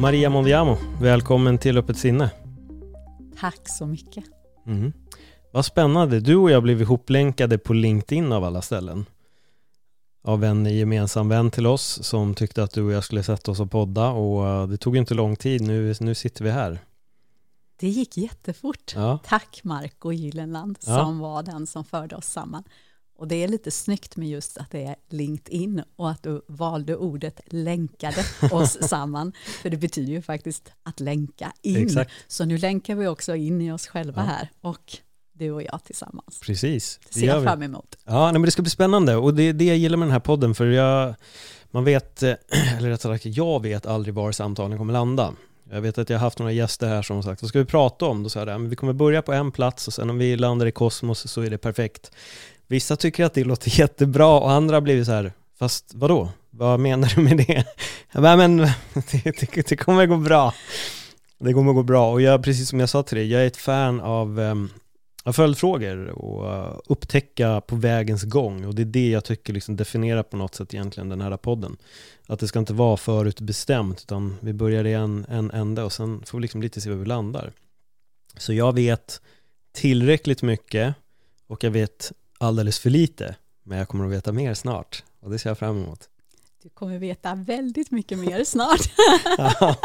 Maria Mondiamo, välkommen till Öppet sinne. Tack så mycket. Mm. Vad spännande, du och jag blev ihoplänkade på LinkedIn av alla ställen. Av en gemensam vän till oss som tyckte att du och jag skulle sätta oss och podda och eh, det tog inte lång tid, nu, nu sitter vi här. Det gick jättefort. Ja. Tack Marco Gyllenland Ja. som var den som förde oss samman. Och det är lite snyggt med just att det är LinkedIn och att du valde ordet länkade oss samman. För det betyder ju faktiskt att länka in. Exakt. Så nu länkar vi också in i oss själva Ja. här och du och jag tillsammans. Precis, Det ser jag fram emot. Ja, nej, men det ska bli spännande och det är det jag gillar med den här podden för jag, man vet, eller rättare sagt jag vet aldrig var samtalen kommer landa. Jag vet att jag har haft några gäster här som har sagt, vad ska vi prata om? Då sa jag, "Ja, men vi kommer börja på en plats och sen om vi landar i kosmos så är det perfekt. Vissa tycker att det låter jättebra och andra har blivit så här, fast vadå? Vad menar du med det? Jag bara, men det, det, det kommer gå bra. Det kommer gå bra och jag, precis som jag sa till dig, jag är ett fan av um, av följdfrågor och uh, upptäcka på vägens gång och det är det jag tycker liksom definierar på något sätt egentligen den här podden. Att det ska inte vara förutbestämt utan vi börjar i en, en ände och sen får vi liksom lite se var vi landar. Så jag vet tillräckligt mycket och jag vet alldeles för lite men jag kommer att veta mer snart och det ser jag fram emot. Du kommer veta väldigt mycket mer snart. Ja.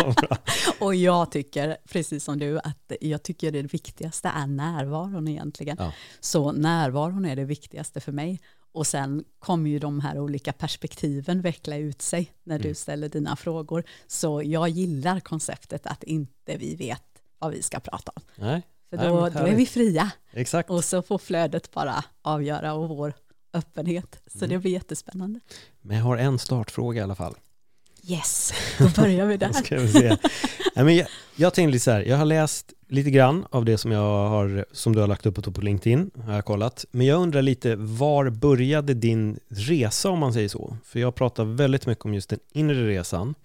Och jag tycker, precis som du, att jag tycker det viktigaste är närvaron egentligen. Ja. Så närvaron är det viktigaste för mig. Och sen kommer ju de här olika perspektiven veckla ut sig när du Mm. ställer dina frågor. Så jag gillar konceptet att inte vi vet vad vi ska prata om. Nej, För Nej, då, men då är vi fria exakt. och så får flödet bara avgöra och vår öppenhet. Så Mm. det blir jättespännande. Men jag har en startfråga i alla fall. Yes, då börjar vi där. Ska vi se. Nej, men jag, jag tänkte så här, jag har läst lite grann av det som jag har, som du har lagt upp på LinkedIn, har jag kollat. Men jag undrar lite, var började din resa om man säger så? För jag pratar väldigt mycket om just den inre resan.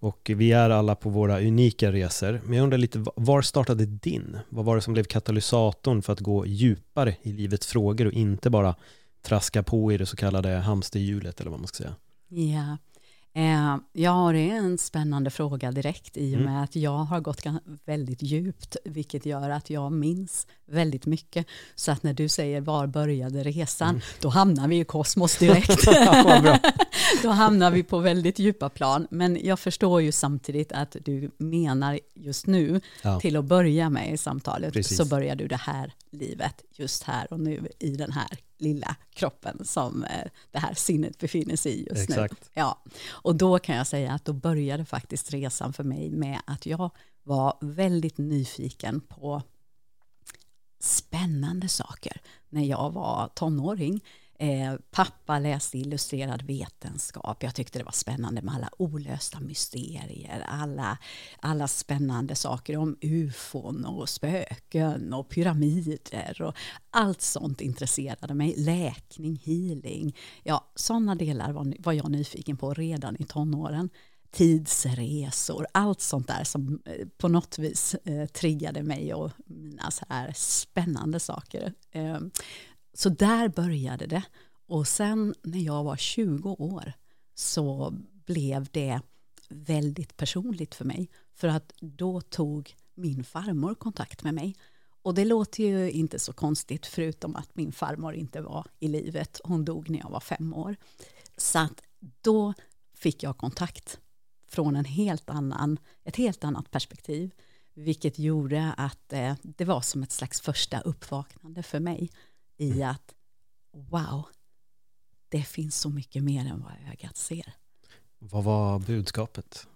Och vi är alla på våra unika resor. Men jag undrar lite, var startade din? Vad var det som blev katalysatorn för att gå djupare i livets frågor och inte bara traska på i det så kallade hamsterhjulet eller vad man ska säga? Ja. Eh, jag har en spännande fråga direkt i och Mm. med att jag har gått väldigt djupt, vilket gör att jag minns väldigt mycket. Så att när du säger var började resan, Mm. då hamnar vi i kosmos direkt. Då hamnar vi på väldigt djupa plan. Men jag förstår ju samtidigt att du menar just nu, Ja. till att börja med i samtalet, Precis. så börjar du det här livet just här och nu i den här lilla kroppen som eh, det här sinnet befinner sig i just nu. Exakt. Ja, och då kan jag säga att då började faktiskt resan för mig med att jag var väldigt nyfiken på spännande saker när jag var tonåring. Eh, pappa läste illustrerad vetenskap. Jag tyckte det var spännande med alla olösta mysterier, alla, alla spännande saker om ufon och spöken och pyramider och allt sånt intresserade mig. Läkning, healing, ja, sådana delar var, var jag nyfiken på redan i tonåren tidsresor, allt sånt där som eh, på något vis eh, triggade mig och mina så här spännande saker. Eh, så där började det. Och sen när jag var 20 år så blev det väldigt personligt för mig. För att då tog min farmor kontakt med mig. Och det låter ju inte så konstigt förutom att min farmor inte var i livet. Hon dog när jag var fem år. Så att då fick jag kontakt från en helt annan, ett helt annat perspektiv. Vilket gjorde att eh, det var som ett slags första uppvaknande för mig i att wow, det finns så mycket mer än vad ögat ser. Vad var budskapet?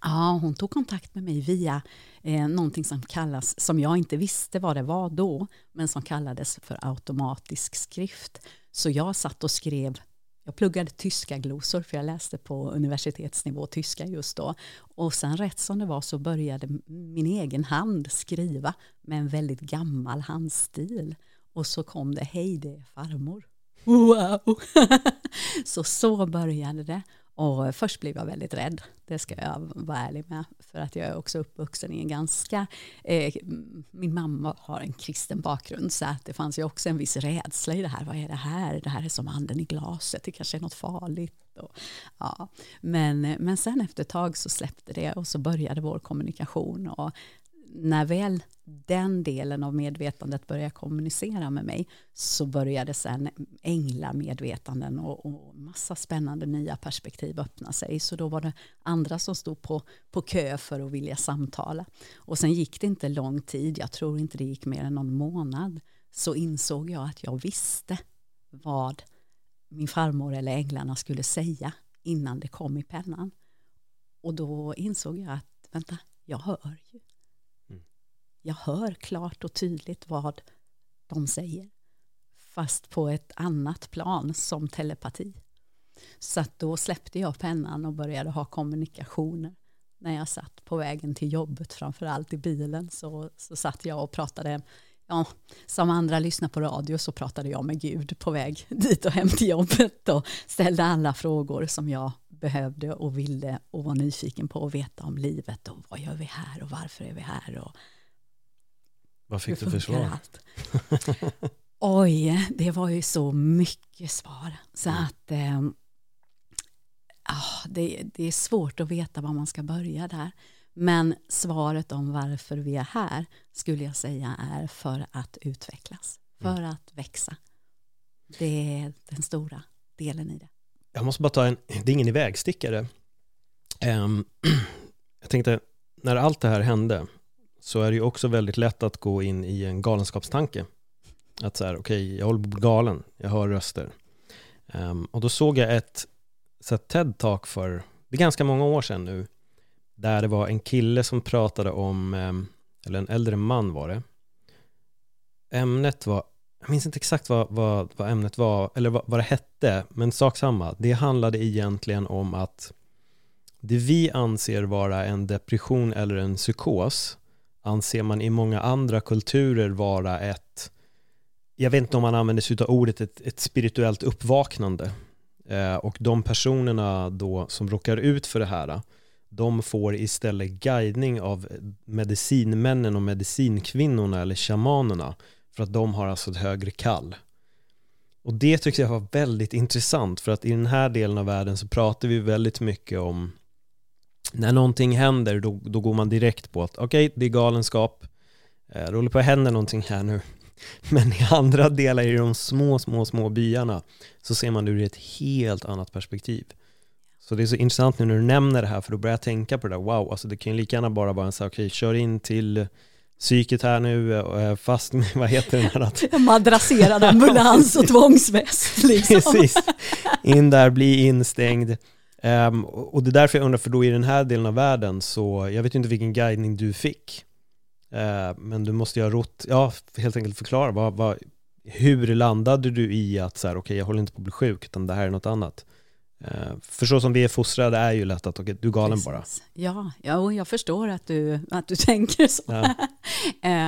Ja, hon tog kontakt med mig via eh, någonting som kallas, som jag inte visste vad det var då, men som kallades för automatisk skrift. Så jag satt och skrev jag pluggade tyska glosor för jag läste på universitetsnivå tyska just då. Och sen rätt som det var så började min egen hand skriva med en väldigt gammal handstil. Och så kom det, hej det är farmor. Wow! så så började det. Och först blev jag väldigt rädd, det ska jag vara ärlig med. För att jag är också uppvuxen i en ganska... Eh, min mamma har en kristen bakgrund så att det fanns ju också en viss rädsla i det här. Vad är det här? Det här är som anden i glaset, det kanske är något farligt. Och, ja. men, men sen efter ett tag så släppte det och så började vår kommunikation. Och när väl den delen av medvetandet började kommunicera med mig så började sen änglamedvetanden och, och massa spännande nya perspektiv öppna sig. Så då var det andra som stod på, på kö för att vilja samtala. Och sen gick det inte lång tid, jag tror inte det gick mer än någon månad, så insåg jag att jag visste vad min farmor eller änglarna skulle säga innan det kom i pennan. Och då insåg jag att, vänta, jag hör ju jag hör klart och tydligt vad de säger. Fast på ett annat plan som telepati. Så då släppte jag pennan och började ha kommunikationer. När jag satt på vägen till jobbet, framför allt i bilen, så, så satt jag och pratade Ja, som andra lyssnar på radio så pratade jag med Gud på väg dit och hem till jobbet och ställde alla frågor som jag behövde och ville och var nyfiken på att veta om livet och vad gör vi här och varför är vi här och vad fick du för svar? Allt. Oj, det var ju så mycket svar. Så mm. att eh, det, det, är svårt att veta var man ska börja där. Men svaret om varför vi är här skulle jag säga är för att utvecklas, för mm. att växa. Det är den stora delen i det. Jag måste bara ta en, det är ingen ivägstickare. Um, jag tänkte, när allt det här hände, så är det ju också väldigt lätt att gå in i en galenskapstanke. Att så här, okej, okay, jag håller på att bli galen, jag hör röster. Um, och då såg jag ett TED-talk för, det är ganska många år sedan nu, där det var en kille som pratade om, um, eller en äldre man var det. Ämnet var, jag minns inte exakt vad, vad, vad ämnet var, eller vad, vad det hette, men sak samma. Det handlade egentligen om att det vi anser vara en depression eller en psykos anser man i många andra kulturer vara ett, jag vet inte om man använder sig av ordet, ett, ett spirituellt uppvaknande. Eh, och de personerna då som råkar ut för det här, de får istället guidning av medicinmännen och medicinkvinnorna eller shamanerna för att de har alltså ett högre kall. Och det tycker jag var väldigt intressant för att i den här delen av världen så pratar vi väldigt mycket om när någonting händer då, då går man direkt på att okej, okay, det är galenskap, eh, det håller på att hända någonting här nu. Men i andra delar, i de små, små, små byarna, så ser man det ur ett helt annat perspektiv. Så det är så intressant nu när du nämner det här, för då börjar jag tänka på det där, wow, alltså det kan ju lika gärna bara vara en så okej, okay, kör in till psyket här nu, eh, fast med, vad heter den här? Att... Madrasserad ambulans och tvångsväst. Liksom. Precis, in där, bli instängd. Um, och det är därför jag undrar, för då i den här delen av världen så, jag vet ju inte vilken guidning du fick. Uh, men du måste ju ha rott, ja, helt enkelt förklara, vad, vad, hur landade du i att så här, okej, okay, jag håller inte på att bli sjuk, utan det här är något annat? Uh, för så som vi är fostrade är ju lätt att, okay, du är galen Precis. bara. Ja, ja, jag förstår att du, att du tänker så. Ja.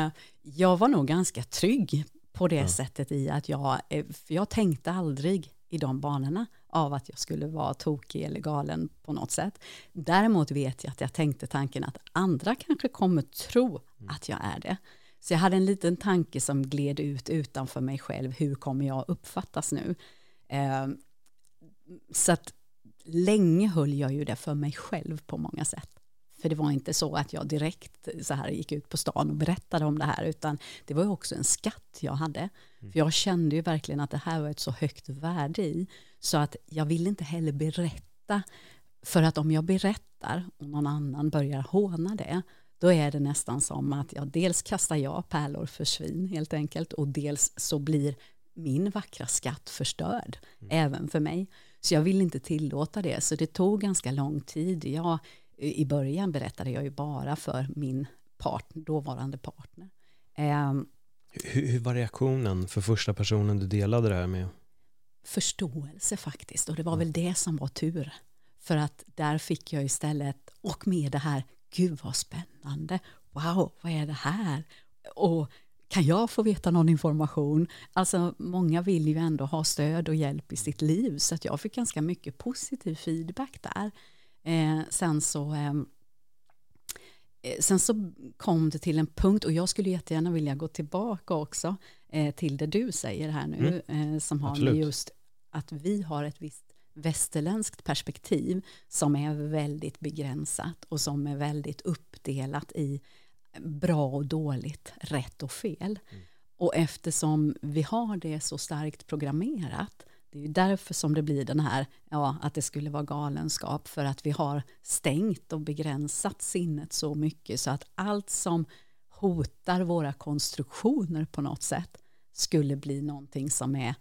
uh, jag var nog ganska trygg på det ja. sättet i att jag, eh, för jag tänkte aldrig i de banorna av att jag skulle vara tokig eller galen på något sätt. Däremot vet jag att jag tänkte tanken att andra kanske kommer tro att jag är det. Så jag hade en liten tanke som gled ut utanför mig själv. Hur kommer jag uppfattas nu? Eh, så att länge höll jag ju det för mig själv på många sätt. För det var inte så att jag direkt så här gick ut på stan och berättade om det här, utan det var ju också en skatt jag hade. Mm. För jag kände ju verkligen att det här var ett så högt värde i, så att jag ville inte heller berätta, för att om jag berättar och någon annan börjar håna det, då är det nästan som att jag dels kastar jag pärlor för svin helt enkelt och dels så blir min vackra skatt förstörd, mm. även för mig. Så jag vill inte tillåta det, så det tog ganska lång tid. Jag I början berättade jag ju bara för min part, dåvarande partner. Um, hur, hur var reaktionen för första personen du delade det här med? Förståelse faktiskt, och det var väl det som var tur. För att där fick jag istället, och med det här, gud vad spännande, wow, vad är det här? Och kan jag få veta någon information? Alltså många vill ju ändå ha stöd och hjälp i sitt liv, så att jag fick ganska mycket positiv feedback där. Eh, sen så ehm, eh, Sen så kom det till en punkt, och jag skulle jättegärna vilja gå tillbaka också eh, till det du säger här nu, mm. eh, som har Absolut. med just att vi har ett visst västerländskt perspektiv som är väldigt begränsat och som är väldigt uppdelat i bra och dåligt, rätt och fel. Mm. Och eftersom vi har det så starkt programmerat, det är ju därför som det blir den här, ja, att det skulle vara galenskap, för att vi har stängt och begränsat sinnet så mycket så att allt som hotar våra konstruktioner på något sätt skulle bli någonting som är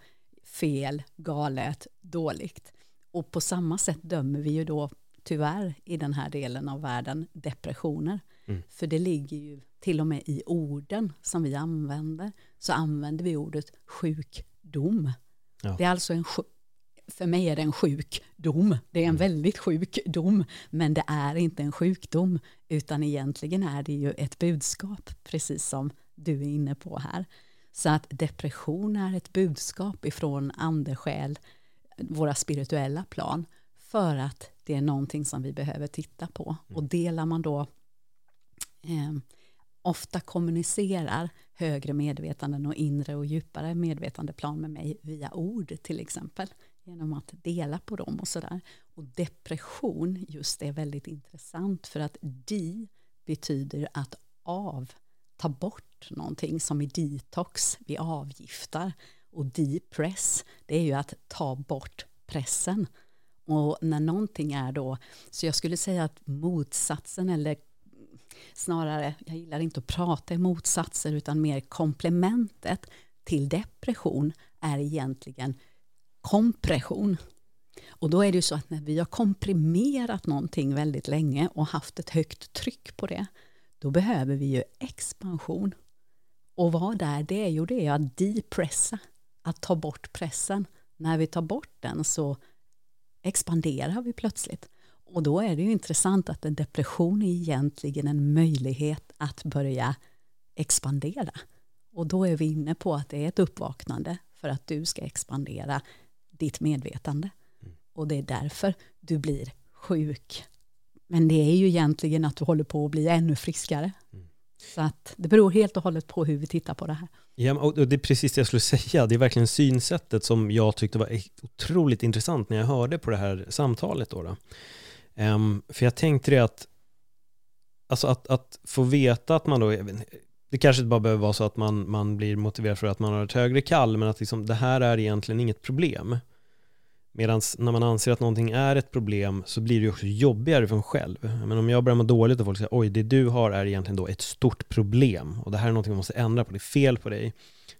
fel, galet, dåligt. Och på samma sätt dömer vi ju då tyvärr i den här delen av världen depressioner. Mm. För det ligger ju till och med i orden som vi använder, så använder vi ordet sjukdom. Ja. Det är alltså en för mig är det en sjukdom. Det är en mm. väldigt sjukdom, men det är inte en sjukdom, utan egentligen är det ju ett budskap, precis som du är inne på här. Så att depression är ett budskap ifrån andesjäl, våra spirituella plan, för att det är någonting som vi behöver titta på. Mm. Och delar man då eh, ofta kommunicerar högre medvetanden och inre och djupare medvetandeplan med mig via ord till exempel genom att dela på dem och sådär. Och depression just är väldigt intressant för att di betyder att av, ta bort någonting som i detox, vi avgiftar. Och depress, det är ju att ta bort pressen. Och när någonting är då, så jag skulle säga att motsatsen eller snarare, jag gillar inte att prata i motsatser utan mer komplementet till depression är egentligen kompression. Och då är det ju så att när vi har komprimerat någonting väldigt länge och haft ett högt tryck på det, då behöver vi ju expansion. Och vad är det? Jo, det är att depressa, att ta bort pressen. När vi tar bort den så expanderar vi plötsligt. Och då är det ju intressant att en depression är egentligen en möjlighet att börja expandera. Och då är vi inne på att det är ett uppvaknande för att du ska expandera ditt medvetande. Mm. Och det är därför du blir sjuk. Men det är ju egentligen att du håller på att bli ännu friskare. Mm. Så att det beror helt och hållet på hur vi tittar på det här. Ja, och det är precis det jag skulle säga. Det är verkligen synsättet som jag tyckte var otroligt intressant när jag hörde på det här samtalet. Då, då. Um, för jag tänkte det att, alltså att, att få veta att man då, det kanske inte bara behöver vara så att man, man blir motiverad för att man har ett högre kall, men att liksom, det här är egentligen inget problem. Medan när man anser att någonting är ett problem så blir det också jobbigare för en själv. Men om jag börjar må dåligt och folk säger oj, det du har är egentligen då ett stort problem och det här är någonting man måste ändra på, det är fel på dig.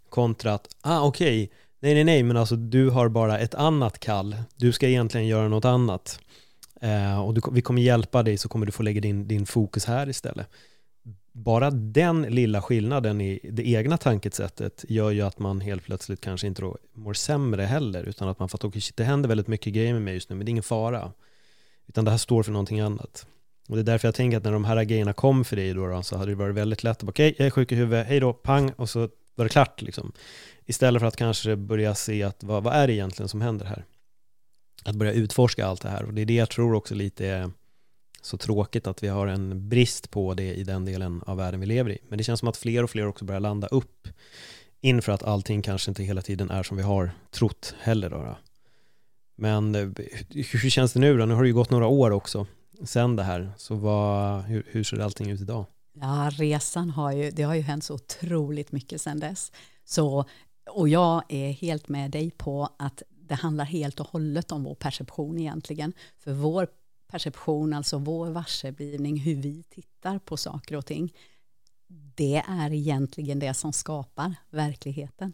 Kontra att, ah okej, okay. nej nej nej, men alltså du har bara ett annat kall, du ska egentligen göra något annat. Eh, och du, vi kommer hjälpa dig så kommer du få lägga din, din fokus här istället. Bara den lilla skillnaden i det egna tankesättet gör ju att man helt plötsligt kanske inte mår sämre heller, utan att man får att okay, det händer väldigt mycket grejer med mig just nu, men det är ingen fara. Utan det här står för någonting annat. Och det är därför jag tänker att när de här grejerna kom för dig då, då så hade det varit väldigt lätt att okej, okay, jag är sjuk i huvudet, hej då, pang, och så var det klart liksom. Istället för att kanske börja se att vad, vad är det egentligen som händer här? Att börja utforska allt det här. Och det är det jag tror också lite är så tråkigt att vi har en brist på det i den delen av världen vi lever i. Men det känns som att fler och fler också börjar landa upp inför att allting kanske inte hela tiden är som vi har trott heller. Då. Men eh, hur känns det nu då? Nu har det ju gått några år också sen det här. Så vad, hur, hur ser allting ut idag? Ja, resan har ju, det har ju hänt så otroligt mycket sen dess. Så, och jag är helt med dig på att det handlar helt och hållet om vår perception egentligen. För vår perception, alltså vår varseblivning, hur vi tittar på saker och ting, det är egentligen det som skapar verkligheten.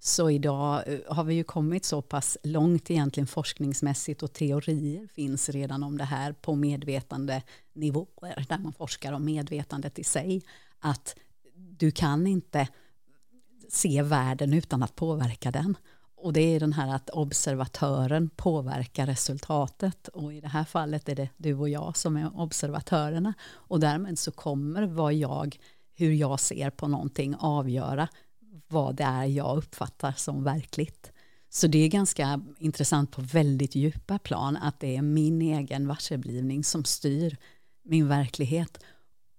Så idag eh, har vi ju kommit så pass långt egentligen forskningsmässigt och teorier finns redan om det här på medvetande nivåer eh, där man forskar om medvetandet i sig. Att du kan inte se världen utan att påverka den. Och det är den här att observatören påverkar resultatet och i det här fallet är det du och jag som är observatörerna och därmed så kommer vad jag, hur jag ser på någonting avgöra vad det är jag uppfattar som verkligt. Så det är ganska intressant på väldigt djupa plan att det är min egen varseblivning som styr min verklighet.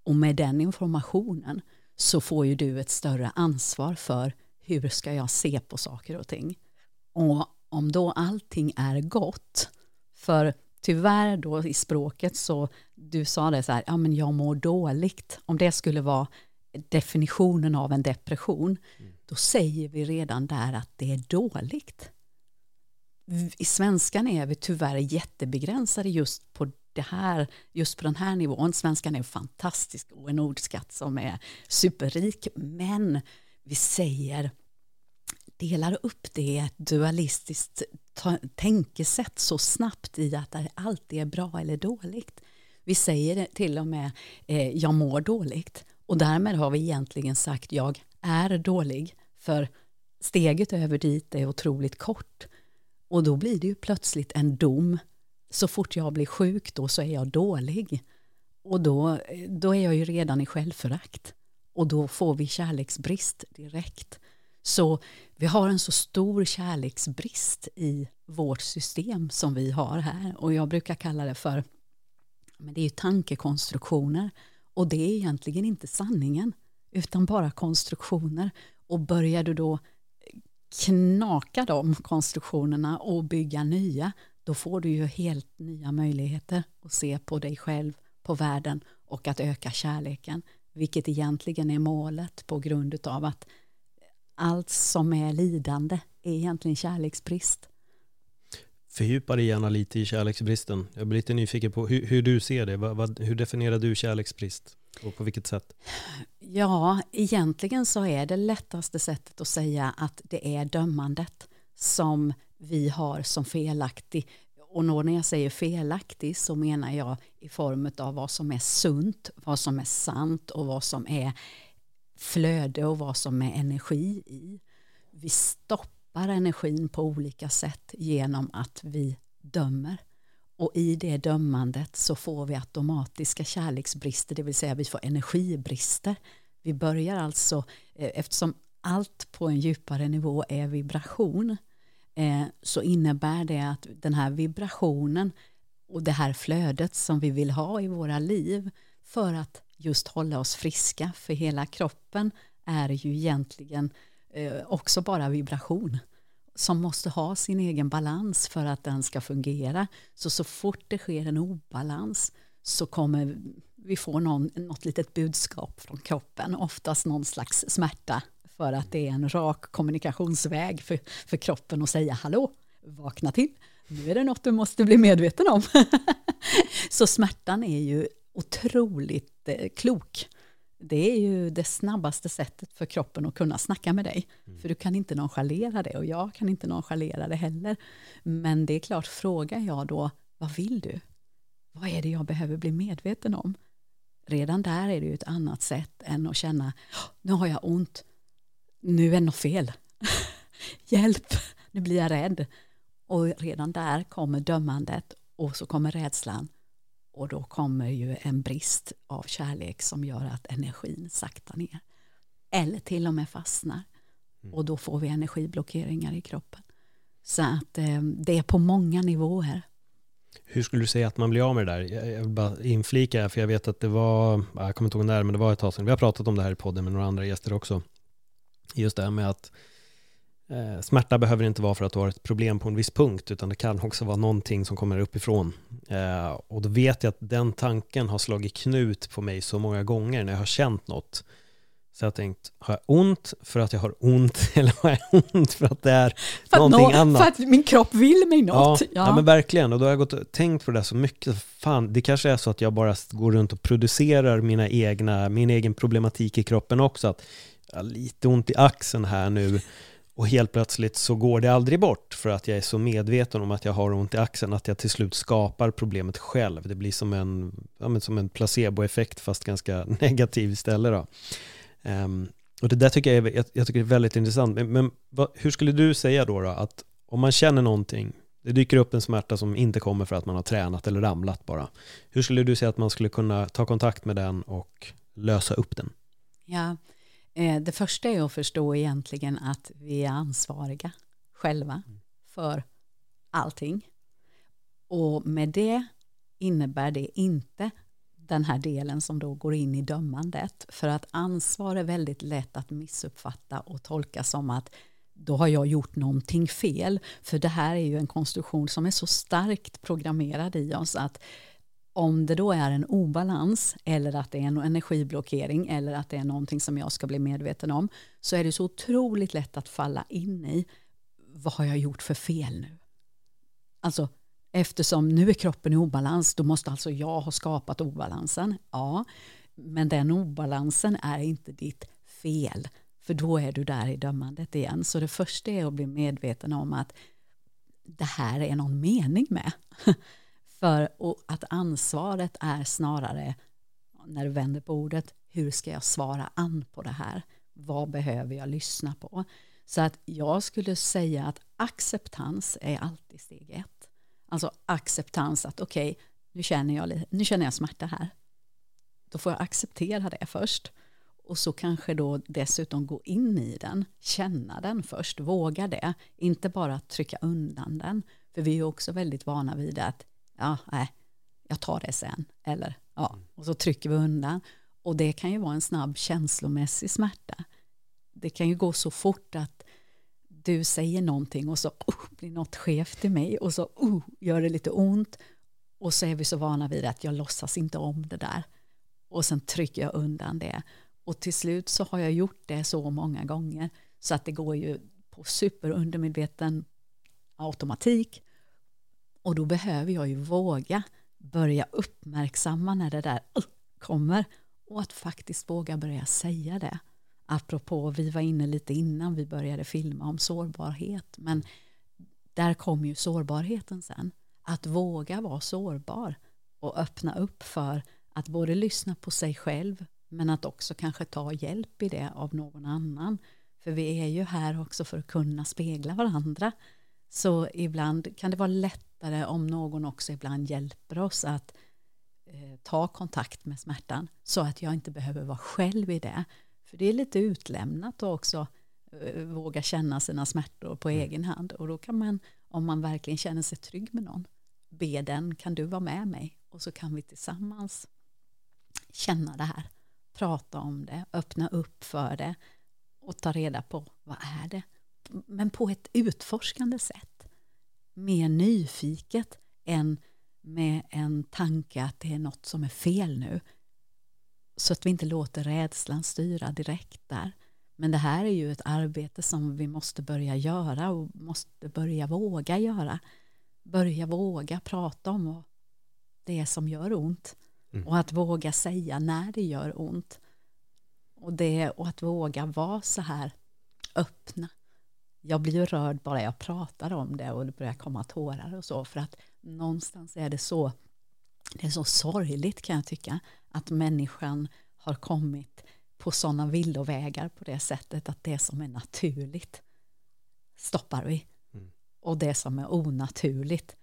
Och med den informationen så får ju du ett större ansvar för hur ska jag se på saker och ting. Och om då allting är gott, för tyvärr då i språket så, du sa det så här, ja men jag mår dåligt, om det skulle vara definitionen av en depression, mm. då säger vi redan där att det är dåligt. I svenskan är vi tyvärr jättebegränsade just på det här, just på den här nivån. Svenskan är fantastisk och en ordskatt som är superrik, men vi säger delar upp det i ett dualistiskt tänkesätt så snabbt i att allt är bra eller dåligt. Vi säger till och med eh, jag mår dåligt och därmed har vi egentligen sagt jag är dålig för steget över dit är otroligt kort och då blir det ju plötsligt en dom. Så fort jag blir sjuk då så är jag dålig och då, eh, då är jag ju redan i självförakt och då får vi kärleksbrist direkt. Så vi har en så stor kärleksbrist i vårt system som vi har här. Och jag brukar kalla det för men det är ju tankekonstruktioner. Och det är egentligen inte sanningen utan bara konstruktioner. Och börjar du då knaka de konstruktionerna och bygga nya då får du ju helt nya möjligheter att se på dig själv, på världen och att öka kärleken. Vilket egentligen är målet på grund av att allt som är lidande är egentligen kärleksbrist. Fördjupa dig gärna lite i kärleksbristen. Jag blir lite nyfiken på hur, hur du ser det. Vad, vad, hur definierar du kärleksbrist? Och på vilket sätt? Ja, egentligen så är det lättaste sättet att säga att det är dömandet som vi har som felaktig. Och när jag säger felaktig så menar jag i form av vad som är sunt, vad som är sant och vad som är flöde och vad som är energi i. Vi stoppar energin på olika sätt genom att vi dömer. Och i det dömandet så får vi automatiska kärleksbrister, det vill säga vi får energibrister. Vi börjar alltså, eh, eftersom allt på en djupare nivå är vibration, eh, så innebär det att den här vibrationen och det här flödet som vi vill ha i våra liv för att just hålla oss friska, för hela kroppen är ju egentligen eh, också bara vibration som måste ha sin egen balans för att den ska fungera. Så så fort det sker en obalans så kommer vi få någon, något litet budskap från kroppen, oftast någon slags smärta för att det är en rak kommunikationsväg för, för kroppen att säga hallå, vakna till, nu är det något du måste bli medveten om. så smärtan är ju otroligt eh, klok. Det är ju det snabbaste sättet för kroppen att kunna snacka med dig. Mm. För du kan inte nonchalera det och jag kan inte nonchalera det heller. Men det är klart, frågar jag då, vad vill du? Vad är det jag behöver bli medveten om? Redan där är det ju ett annat sätt än att känna, nu har jag ont, nu är något fel. Hjälp, nu blir jag rädd. Och redan där kommer dömandet och så kommer rädslan och då kommer ju en brist av kärlek som gör att energin saktar ner. Eller till och med fastnar. Mm. Och då får vi energiblockeringar i kroppen. Så att eh, det är på många nivåer. Hur skulle du säga att man blir av med det där? Jag vill bara inflika, för jag vet att det var, jag kommer inte ihåg när, men det var ett tag sedan. Vi har pratat om det här i podden med några andra gäster också. Just det här med att smärta behöver inte vara för att du har ett problem på en viss punkt, utan det kan också vara någonting som kommer uppifrån. Eh, och då vet jag att den tanken har slagit knut på mig så många gånger när jag har känt något. Så jag har tänkt, har jag ont för att jag har ont eller har jag ont för att det är för någonting nå, annat? För att min kropp vill mig något. Ja, ja. ja, men verkligen. Och då har jag gått och tänkt på det så mycket. Fan, det kanske är så att jag bara går runt och producerar mina egna, min egen problematik i kroppen också. Att jag har lite ont i axeln här nu och helt plötsligt så går det aldrig bort för att jag är så medveten om att jag har ont i axeln att jag till slut skapar problemet själv. Det blir som en, ja, som en placeboeffekt fast ganska negativ istället. Då. Um, och det där tycker jag, är, jag, jag tycker är väldigt intressant. Men, men vad, hur skulle du säga då, då att om man känner någonting, det dyker upp en smärta som inte kommer för att man har tränat eller ramlat bara. Hur skulle du säga att man skulle kunna ta kontakt med den och lösa upp den? Ja, Eh, det första är att förstå egentligen att vi är ansvariga själva för allting. Och med det innebär det inte den här delen som då går in i dömandet. För att ansvar är väldigt lätt att missuppfatta och tolka som att då har jag gjort någonting fel. För det här är ju en konstruktion som är så starkt programmerad i oss att om det då är en obalans eller att det är en energiblockering eller att det är någonting som jag ska bli medveten om så är det så otroligt lätt att falla in i vad har jag gjort för fel nu? Alltså eftersom nu är kroppen i obalans då måste alltså jag ha skapat obalansen. Ja, men den obalansen är inte ditt fel för då är du där i dömandet igen. Så det första är att bli medveten om att det här är någon mening med. För att ansvaret är snarare, när du vänder på ordet, hur ska jag svara an på det här? Vad behöver jag lyssna på? Så att jag skulle säga att acceptans är alltid steg ett. Alltså acceptans att okej, okay, nu, känner jag, nu känner jag smärta här. Då får jag acceptera det först. Och så kanske då dessutom gå in i den, känna den först, våga det. Inte bara trycka undan den. För vi är också väldigt vana vid att ja, nej, jag tar det sen. Eller, ja, och så trycker vi undan. Och det kan ju vara en snabb känslomässig smärta. Det kan ju gå så fort att du säger någonting och så uh, blir något skevt i mig och så uh, gör det lite ont. Och så är vi så vana vid att jag låtsas inte om det där. Och sen trycker jag undan det. Och till slut så har jag gjort det så många gånger så att det går ju på superundermedveten automatik och då behöver jag ju våga börja uppmärksamma när det där kommer och att faktiskt våga börja säga det. Apropå, vi var inne lite innan vi började filma om sårbarhet, men där kom ju sårbarheten sen. Att våga vara sårbar och öppna upp för att både lyssna på sig själv men att också kanske ta hjälp i det av någon annan. För vi är ju här också för att kunna spegla varandra. Så ibland kan det vara lätt lättare om någon också ibland hjälper oss att eh, ta kontakt med smärtan så att jag inte behöver vara själv i det. För det är lite utlämnat att också eh, våga känna sina smärtor på mm. egen hand. Och då kan man, om man verkligen känner sig trygg med någon, be den, kan du vara med mig? Och så kan vi tillsammans känna det här, prata om det, öppna upp för det och ta reda på vad är det? men på ett utforskande sätt. Mer nyfiket än med en tanke att det är något som är fel nu. Så att vi inte låter rädslan styra direkt där. Men det här är ju ett arbete som vi måste börja göra och måste börja våga göra. Börja våga prata om det som gör ont. Mm. Och att våga säga när det gör ont. Och, det, och att våga vara så här öppna jag blir ju rörd bara jag pratar om det och det börjar komma tårar och så för att någonstans är det så det är så sorgligt kan jag tycka att människan har kommit på sådana villovägar på det sättet att det som är naturligt stoppar vi mm. och det som är onaturligt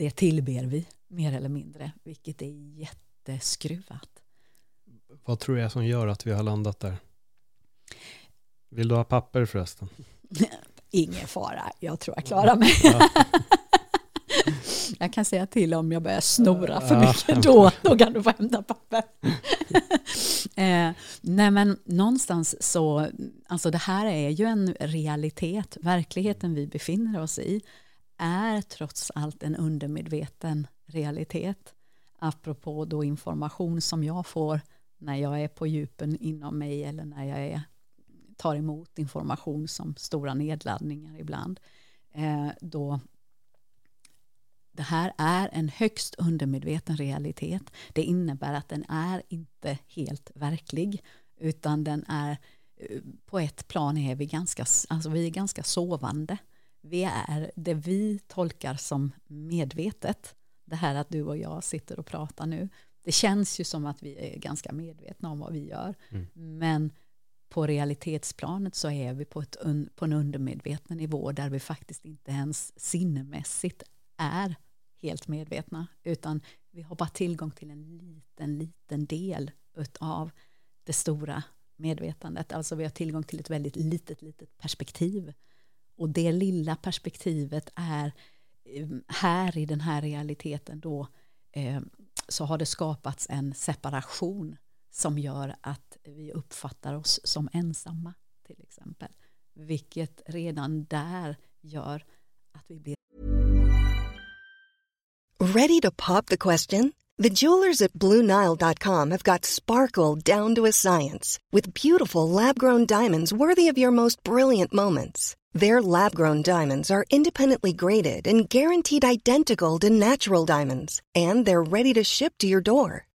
det tillber vi mer eller mindre vilket är jätteskruvat. Vad tror jag som gör att vi har landat där? Vill du ha papper förresten? Ingen fara, jag tror jag klarar mig. jag kan säga till om jag börjar snora för mycket då, då kan du få hämta papper. eh, nej men någonstans så, alltså det här är ju en realitet, verkligheten vi befinner oss i är trots allt en undermedveten realitet. Apropå då information som jag får när jag är på djupen inom mig eller när jag är tar emot information som stora nedladdningar ibland. Eh, då det här är en högst undermedveten realitet. Det innebär att den är inte helt verklig utan den är på ett plan är vi ganska, alltså vi är ganska sovande. Vi är det vi tolkar som medvetet. Det här att du och jag sitter och pratar nu. Det känns ju som att vi är ganska medvetna om vad vi gör. Mm. Men på realitetsplanet så är vi på, ett, på en undermedveten nivå där vi faktiskt inte ens sinnemässigt är helt medvetna utan vi har bara tillgång till en liten, liten del av det stora medvetandet. Alltså vi har tillgång till ett väldigt litet, litet perspektiv. Och det lilla perspektivet är ehm, här i den här realiteten då eh, så har det skapats en separation som gör att vi uppfattar oss som ensamma till exempel. Vilket redan där gör att vi blir Ready to pop the question? The jewelers at BlueNile.com have got sparkle down to a science with beautiful lab-grown diamonds worthy of your most brilliant moments. Their lab-grown diamonds are independently graded and guaranteed identical to natural diamonds, and they're ready to ship to your door.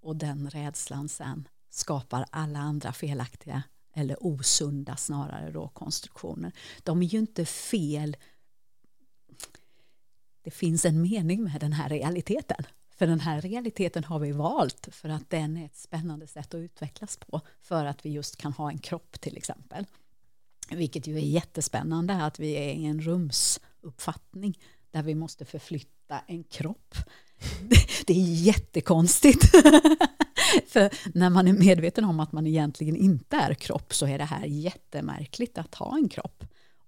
Och den rädslan sen skapar alla andra felaktiga eller osunda snarare då konstruktioner. De är ju inte fel. Det finns en mening med den här realiteten. För den här realiteten har vi valt för att den är ett spännande sätt att utvecklas på. För att vi just kan ha en kropp till exempel. Vilket ju är jättespännande att vi är i en rumsuppfattning där vi måste förflytta en kropp. Det är jättekonstigt. För när man är medveten om att man egentligen inte är kropp så är det här jättemärkligt att ha en kropp.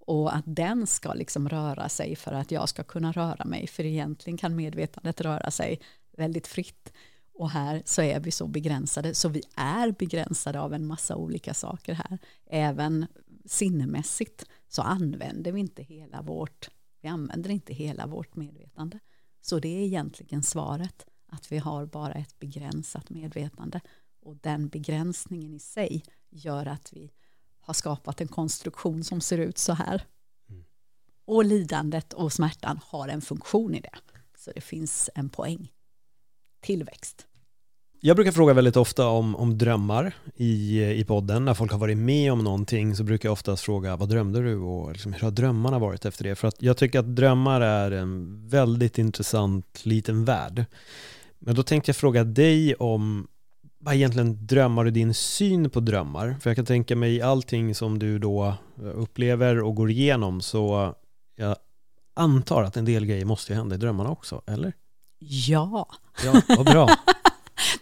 Och att den ska liksom röra sig för att jag ska kunna röra mig. För egentligen kan medvetandet röra sig väldigt fritt. Och här så är vi så begränsade, så vi är begränsade av en massa olika saker här. Även sinnemässigt så använder vi inte hela vårt, vi använder inte hela vårt medvetande. Så det är egentligen svaret, att vi har bara ett begränsat medvetande. Och den begränsningen i sig gör att vi har skapat en konstruktion som ser ut så här. Mm. Och lidandet och smärtan har en funktion i det. Så det finns en poäng. Tillväxt. Jag brukar fråga väldigt ofta om, om drömmar i, i podden. När folk har varit med om någonting så brukar jag oftast fråga vad drömde du och liksom, hur har drömmarna varit efter det? För att jag tycker att drömmar är en väldigt intressant liten värld. Men då tänkte jag fråga dig om vad egentligen drömmar och din syn på drömmar. För jag kan tänka mig allting som du då upplever och går igenom så jag antar att en del grejer måste hända i drömmarna också, eller? Ja. Ja, vad bra.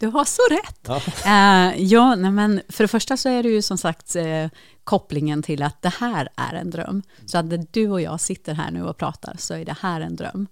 Du har så rätt. Ja, uh, ja nej, men för det första så är det ju som sagt uh, kopplingen till att det här är en dröm. Så att du och jag sitter här nu och pratar så är det här en dröm.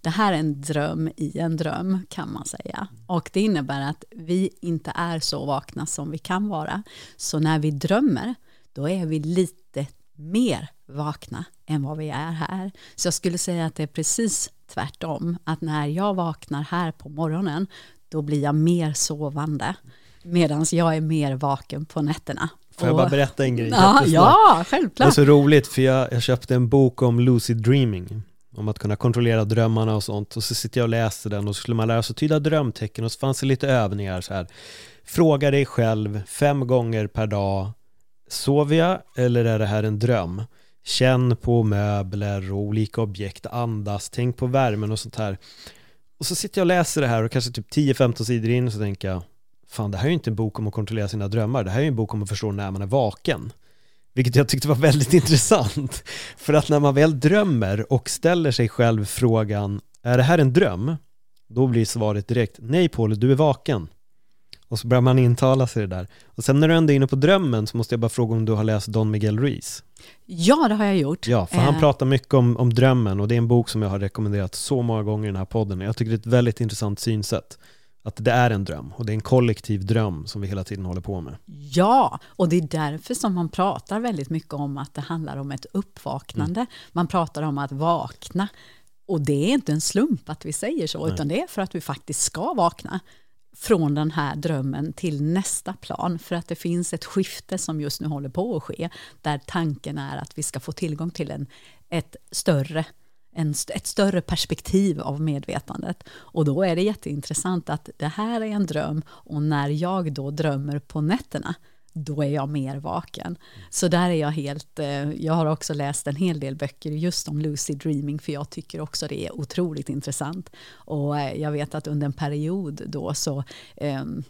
Det här är en dröm i en dröm kan man säga. Och det innebär att vi inte är så vakna som vi kan vara. Så när vi drömmer, då är vi lite mer vakna än vad vi är här. Så jag skulle säga att det är precis tvärtom. Att när jag vaknar här på morgonen, då blir jag mer sovande. Medan jag är mer vaken på nätterna. Får jag bara berätta en grej? Ja, ja, självklart. Det är så roligt för jag, jag köpte en bok om lucid dreaming om att kunna kontrollera drömmarna och sånt. Och så sitter jag och läser den och så skulle man lära sig tyda drömtecken och så fanns det lite övningar så här. Fråga dig själv fem gånger per dag. Sover jag eller är det här en dröm? Känn på möbler och olika objekt, andas, tänk på värmen och sånt här. Och så sitter jag och läser det här och kanske typ 10-15 sidor in och så tänker jag Fan det här är ju inte en bok om att kontrollera sina drömmar, det här är ju en bok om att förstå när man är vaken. Vilket jag tyckte var väldigt intressant. För att när man väl drömmer och ställer sig själv frågan Är det här en dröm? Då blir svaret direkt Nej Paul, du är vaken. Och så börjar man intala sig det där. Och sen när du ändå är inne på drömmen så måste jag bara fråga om du har läst Don Miguel Ruiz? Ja, det har jag gjort. Ja, för han Eh, pratar mycket om, om drömmen och det är en bok som jag har rekommenderat så många gånger i den här podden. Jag tycker det är ett väldigt intressant synsätt. Att det är en dröm och det är en kollektiv dröm som vi hela tiden håller på med. Ja, och det är därför som man pratar väldigt mycket om att det handlar om ett uppvaknande. Man pratar om att vakna. Och det är inte en slump att vi säger så, utan det är för att vi faktiskt ska vakna från den här drömmen till nästa plan. För att det finns ett skifte som just nu håller på att ske, där tanken är att vi ska få tillgång till en, ett större en, ett större perspektiv av medvetandet. Och då är det jätteintressant att det här är en dröm och när jag då drömmer på nätterna, då är jag mer vaken. Så där är jag helt, eh, jag har också läst en hel del böcker just om lucid dreaming, för jag tycker också det är otroligt intressant. Och eh, jag vet att under en period då så, ehm,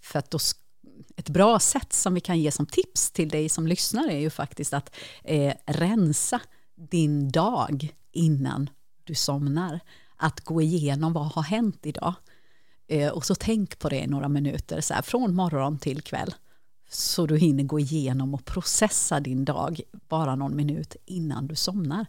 för att då ett bra sätt som vi kan ge som tips till dig som lyssnar är ju faktiskt att eh, rensa din dag innan du somnar. Att gå igenom vad har hänt idag. Eh, och så tänk på det i några minuter, så här, från morgon till kväll. Så du hinner gå igenom och processa din dag bara någon minut innan du somnar.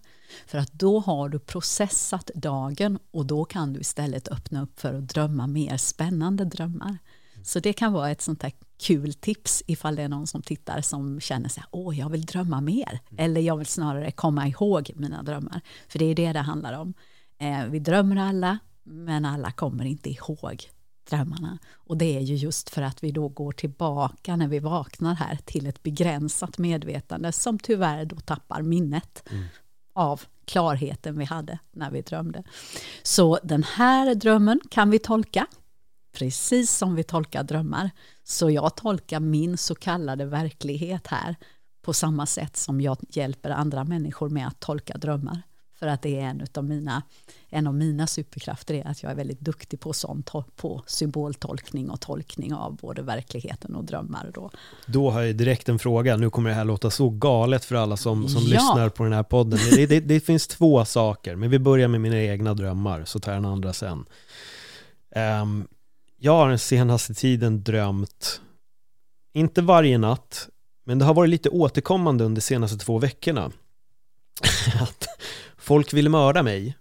För att då har du processat dagen och då kan du istället öppna upp för att drömma mer spännande drömmar. Så det kan vara ett sånt här kul tips ifall det är någon som tittar som känner sig åh jag vill drömma mer. Eller jag vill snarare komma ihåg mina drömmar. För det är det det handlar om. Eh, vi drömmer alla, men alla kommer inte ihåg drömmarna. Och det är ju just för att vi då går tillbaka när vi vaknar här till ett begränsat medvetande som tyvärr då tappar minnet av klarheten vi hade när vi drömde. Så den här drömmen kan vi tolka precis som vi tolkar drömmar. Så jag tolkar min så kallade verklighet här på samma sätt som jag hjälper andra människor med att tolka drömmar. För att det är en av mina, en av mina superkrafter är att jag är väldigt duktig på sånt, på symboltolkning och tolkning av både verkligheten och drömmar. Då. Då har jag direkt en fråga, nu kommer det här låta så galet för alla som, som Ja. lyssnar på den här podden. Det, det, det finns två saker, men vi börjar med mina egna drömmar, så tar jag den andra sen. Ehm, jag har den senaste tiden drömt, inte varje natt, men det har varit lite återkommande under de senaste två veckorna. att folk vill mörda mig.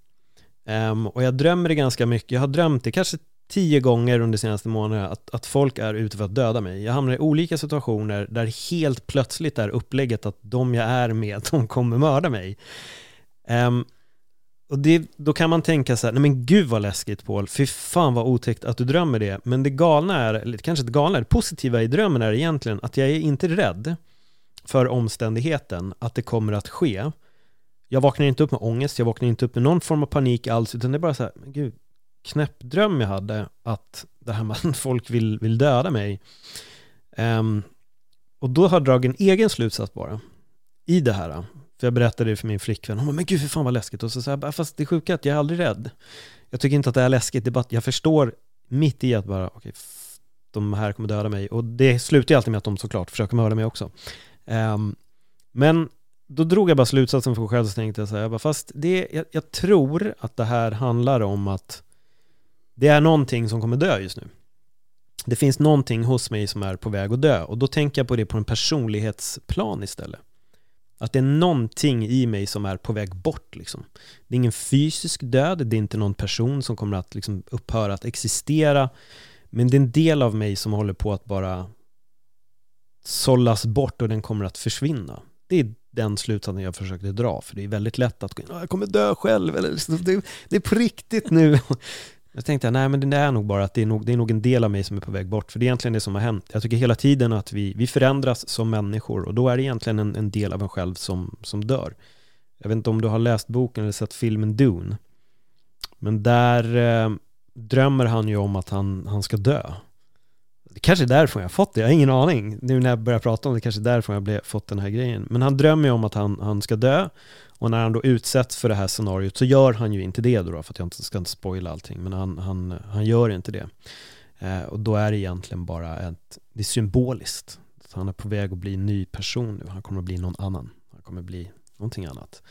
Um, och jag drömmer det ganska mycket. Jag har drömt det kanske tio gånger under de senaste månaderna att, att folk är ute för att döda mig. Jag hamnar i olika situationer där helt plötsligt är upplägget att de jag är med, de kommer mörda mig. Um, och det, då kan man tänka så här, nej men gud vad läskigt Paul, fy fan vad otäckt att du drömmer det. Men det galna är, eller kanske det galna, det positiva i drömmen är egentligen att jag är inte rädd för omständigheten att det kommer att ske. Jag vaknar inte upp med ångest, jag vaknar inte upp med någon form av panik alls, utan det är bara så här, men gud, knäppdröm jag hade att det här med att folk vill, vill döda mig. Um, och då har jag dragit en egen slutsats bara i det här. För jag berättade det för min flickvän, hon bara, men gud för fan vad läskigt. Och så sa jag, fast det sjuka är att jag är aldrig rädd. Jag tycker inte att det är läskigt, det är bara att jag förstår mitt i att bara, okej, okay, de här kommer döda mig. Och det slutar ju alltid med att de såklart försöker mörda mig också. Um, men då drog jag bara slutsatsen för mig själv så tänkte jag så här, jag bara, fast det, jag, jag tror att det här handlar om att det är någonting som kommer dö just nu. Det finns någonting hos mig som är på väg att dö och då tänker jag på det på en personlighetsplan istället. Att det är någonting i mig som är på väg bort liksom. Det är ingen fysisk död, det är inte någon person som kommer att liksom upphöra att existera. Men det är en del av mig som håller på att bara sållas bort och den kommer att försvinna. Det är den slutsatsen jag försökte dra, för det är väldigt lätt att gå in, jag kommer dö själv, eller liksom, det, det är på riktigt nu. Jag tänkte, nej men det är nog bara att det är nog, det är nog en del av mig som är på väg bort, för det är egentligen det som har hänt. Jag tycker hela tiden att vi, vi förändras som människor och då är det egentligen en, en del av en själv som, som dör. Jag vet inte om du har läst boken eller sett filmen Dune, men där eh, drömmer han ju om att han, han ska dö. Det kanske är därifrån jag har fått det, jag har ingen aning. Nu när jag börjar prata om det, kanske är därifrån jag blev, fått den här grejen. Men han drömmer ju om att han, han ska dö och när han då utsätts för det här scenariot så gör han ju inte det då, för att jag inte ska inte spoila allting, men han, han, han gör inte det. Eh, och då är det egentligen bara ett, det är symboliskt. Så han är på väg att bli en ny person nu, han kommer att bli någon annan. Han kommer att bli någonting annat.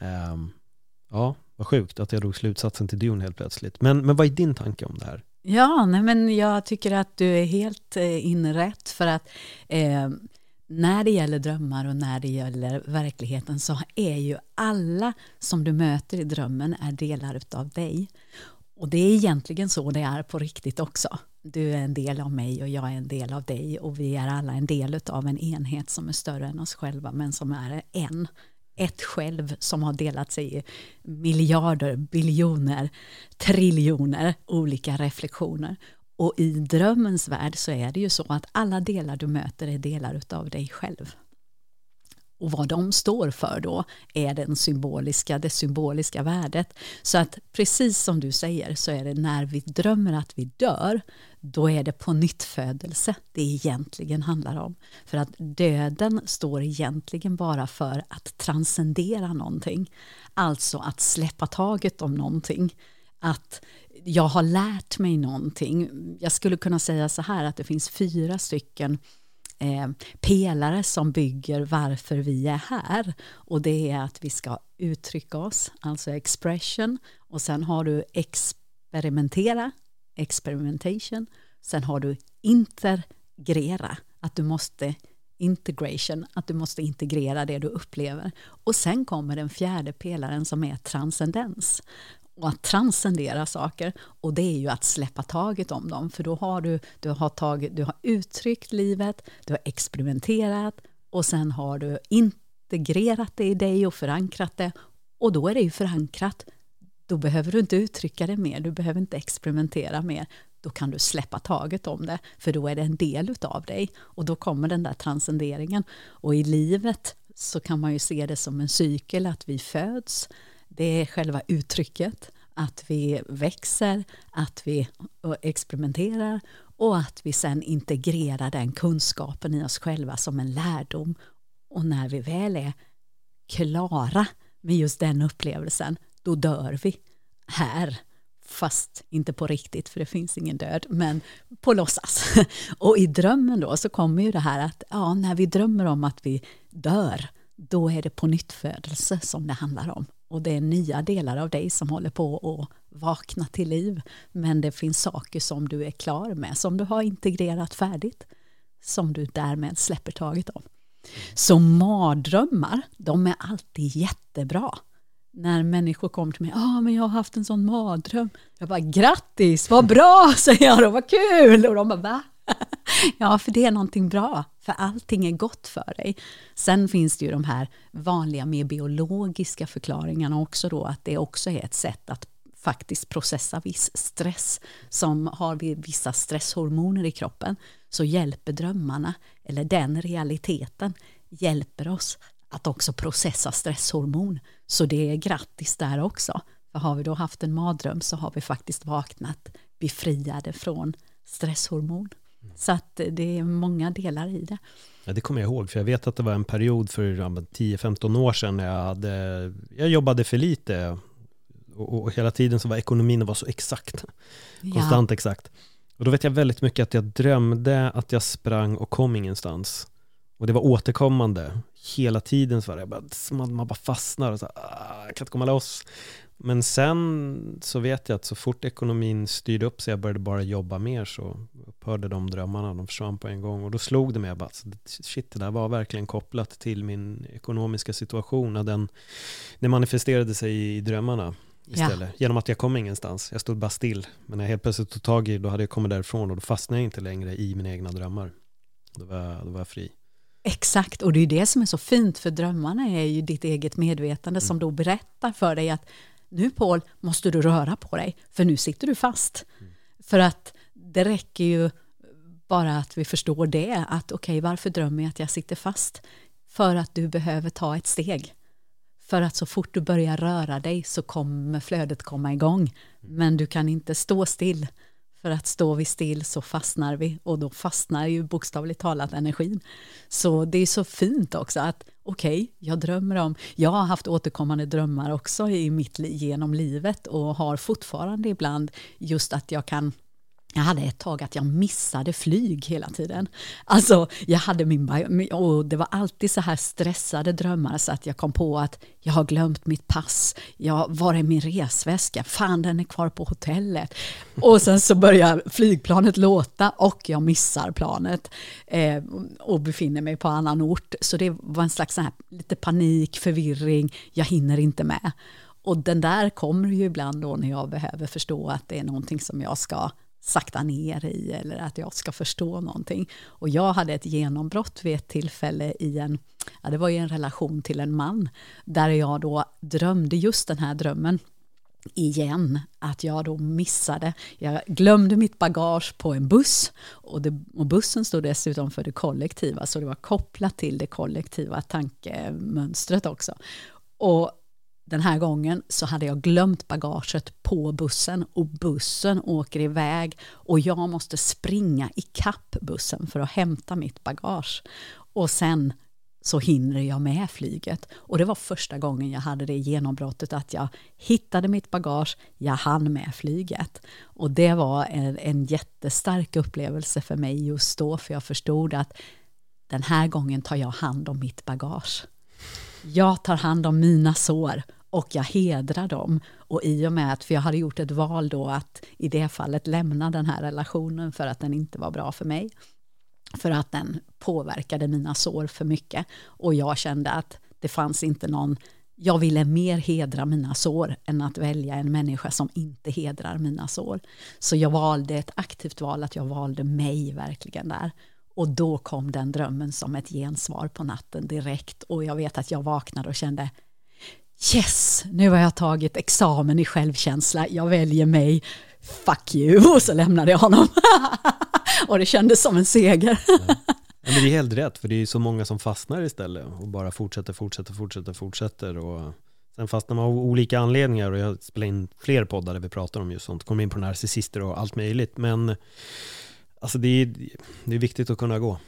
Eh, ja, vad sjukt att jag drog slutsatsen till Dune helt plötsligt. Men, men vad är din tanke om det här? Ja, nej men jag tycker att du är helt eh, inrätt för att eh, när det gäller drömmar och när det gäller verkligheten så är ju alla som du möter i drömmen är delar av dig. Och det är egentligen så det är på riktigt också. Du är en del av mig och jag är en del av dig och vi är alla en del av en enhet som är större än oss själva men som är en. Ett själv som har delat sig i miljarder, biljoner, triljoner olika reflektioner. Och i drömmens värld så är det ju så att alla delar du möter är delar av dig själv. Och vad de står för då är den symboliska, det symboliska värdet. Så att precis som du säger så är det när vi drömmer att vi dör, då är det på nyttfödelse det egentligen handlar om. För att döden står egentligen bara för att transcendera någonting. Alltså att släppa taget om någonting. Att jag har lärt mig någonting. Jag skulle kunna säga så här att det finns fyra stycken eh, pelare som bygger varför vi är här. Och det är att vi ska uttrycka oss, alltså expression. Och sen har du experimentera, experimentation. Sen har du integrera, att du måste integration, att du måste integrera det du upplever. Och sen kommer den fjärde pelaren som är transcendens och att transcendera saker. Och det är ju att släppa taget om dem. För då har du, du, har tagit, du har uttryckt livet, du har experimenterat och sen har du integrerat det i dig och förankrat det. Och då är det ju förankrat. Då behöver du inte uttrycka det mer, du behöver inte experimentera mer. Då kan du släppa taget om det, för då är det en del av dig. Och då kommer den där transcenderingen. Och i livet så kan man ju se det som en cykel, att vi föds, det är själva uttrycket, att vi växer, att vi experimenterar och att vi sen integrerar den kunskapen i oss själva som en lärdom. Och när vi väl är klara med just den upplevelsen, då dör vi här. Fast inte på riktigt, för det finns ingen död, men på låtsas. Och i drömmen då så kommer ju det här att ja, när vi drömmer om att vi dör, då är det på nytt födelse som det handlar om och det är nya delar av dig som håller på att vakna till liv. Men det finns saker som du är klar med, som du har integrerat färdigt, som du därmed släpper taget om. Så mardrömmar, de är alltid jättebra. När människor kommer till mig, ah, men jag har haft en sån mardröm. Jag bara, grattis, vad bra, säger jag då, vad kul! Och de bara, va? ja, för det är någonting bra, för allting är gott för dig. Sen finns det ju de här vanliga, mer biologiska förklaringarna också då, att det också är ett sätt att faktiskt processa viss stress. Som har vi vissa stresshormoner i kroppen så hjälper drömmarna, eller den realiteten, hjälper oss att också processa stresshormon. Så det är grattis där också. För har vi då haft en mardröm så har vi faktiskt vaknat befriade från stresshormon. Så att det är många delar i det. Ja, det kommer jag ihåg, för jag vet att det var en period för 10-15 år sedan när jag, hade, jag jobbade för lite och, och hela tiden så var ekonomin var så exakt, konstant ja. exakt. Och då vet jag väldigt mycket att jag drömde att jag sprang och kom ingenstans. Och det var återkommande. Hela tiden så var det bara, man bara fastnar och så, ah, jag kan inte komma loss. Men sen så vet jag att så fort ekonomin styrde upp sig, jag började bara jobba mer så upphörde de drömmarna, de försvann på en gång. Och då slog det mig bara, shit det där var verkligen kopplat till min ekonomiska situation. När den, den manifesterade sig i drömmarna istället. Ja. Genom att jag kom ingenstans. Jag stod bara still. Men när jag helt plötsligt tog tag i då hade jag kommit därifrån och då fastnade jag inte längre i mina egna drömmar. Då var, då var jag fri. Exakt, och det är det som är så fint, för drömmarna är ju ditt eget medvetande mm. som då berättar för dig att nu Paul måste du röra på dig, för nu sitter du fast. Mm. För att det räcker ju bara att vi förstår det, att okej, okay, varför drömmer jag att jag sitter fast? För att du behöver ta ett steg. För att så fort du börjar röra dig så kommer flödet komma igång. Men du kan inte stå still. För att står vi still så fastnar vi och då fastnar ju bokstavligt talat energin. Så det är så fint också att okej, okay, jag drömmer om, jag har haft återkommande drömmar också i mitt genom livet och har fortfarande ibland just att jag kan jag hade ett tag att jag missade flyg hela tiden. Alltså, jag hade min, och det var alltid så här stressade drömmar så att jag kom på att jag har glömt mitt pass. Jag, var är min resväska? Fan, den är kvar på hotellet. Och sen så börjar flygplanet låta och jag missar planet eh, och befinner mig på annan ort. Så det var en slags så här, lite panik, förvirring. Jag hinner inte med. Och den där kommer ju ibland då när jag behöver förstå att det är någonting som jag ska sakta ner i eller att jag ska förstå någonting. Och jag hade ett genombrott vid ett tillfälle i en, ja, det var i en relation till en man, där jag då drömde just den här drömmen igen, att jag då missade, jag glömde mitt bagage på en buss och, det, och bussen stod dessutom för det kollektiva, så det var kopplat till det kollektiva tankemönstret också. Och den här gången så hade jag glömt bagaget på bussen och bussen åker iväg och jag måste springa i kapp bussen för att hämta mitt bagage. Och sen så hinner jag med flyget. Och det var första gången jag hade det genombrottet att jag hittade mitt bagage, jag hann med flyget. Och det var en, en jättestark upplevelse för mig just då, för jag förstod att den här gången tar jag hand om mitt bagage. Jag tar hand om mina sår och jag hedrar dem. Och i och med att, för jag hade gjort ett val då att i det fallet lämna den här relationen för att den inte var bra för mig. För att den påverkade mina sår för mycket. Och jag kände att det fanns inte någon jag ville mer hedra mina sår än att välja en människa som inte hedrar mina sår. Så jag valde ett aktivt val, att jag valde mig verkligen där. Och då kom den drömmen som ett gensvar på natten direkt. Och jag vet att jag vaknade och kände, yes, nu har jag tagit examen i självkänsla, jag väljer mig, fuck you, och så lämnade jag honom. och det kändes som en seger. Ja. Men det är helt rätt, för det är så många som fastnar istället och bara fortsätter, fortsätter, fortsätter, fortsätter och sen fastnar man av olika anledningar och jag spelar in fler poddar där vi pratar om just sånt, kommer in på narcissister och allt möjligt, men alltså det är, det är viktigt att kunna gå.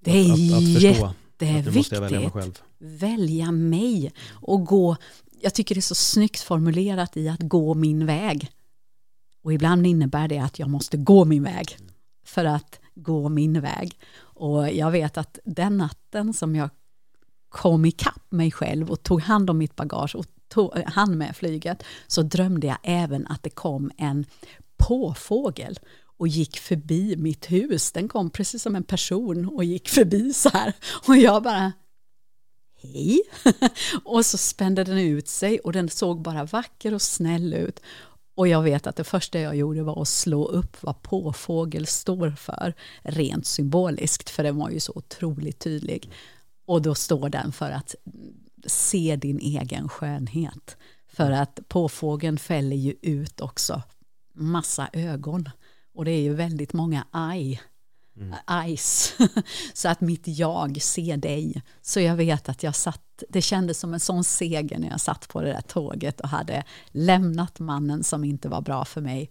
Det är att, att, att förstå jätteviktigt. Välja, välja mig och gå. Jag tycker det är så snyggt formulerat i att gå min väg. Och ibland innebär det att jag måste gå min väg för att gå min väg. Och jag vet att den natten som jag kom ikapp mig själv och tog hand om mitt bagage och tog hand med flyget så drömde jag även att det kom en påfågel och gick förbi mitt hus. Den kom precis som en person och gick förbi så här. Och jag bara, hej. och så spände den ut sig och den såg bara vacker och snäll ut. Och jag vet att det första jag gjorde var att slå upp vad påfågel står för, rent symboliskt, för den var ju så otroligt tydlig. Och då står den för att se din egen skönhet. För att påfågeln fäller ju ut också massa ögon. Och det är ju väldigt många aj, mm. så att mitt jag ser dig. Så jag vet att jag satt, det kändes som en sån seger när jag satt på det där tåget och hade lämnat mannen som inte var bra för mig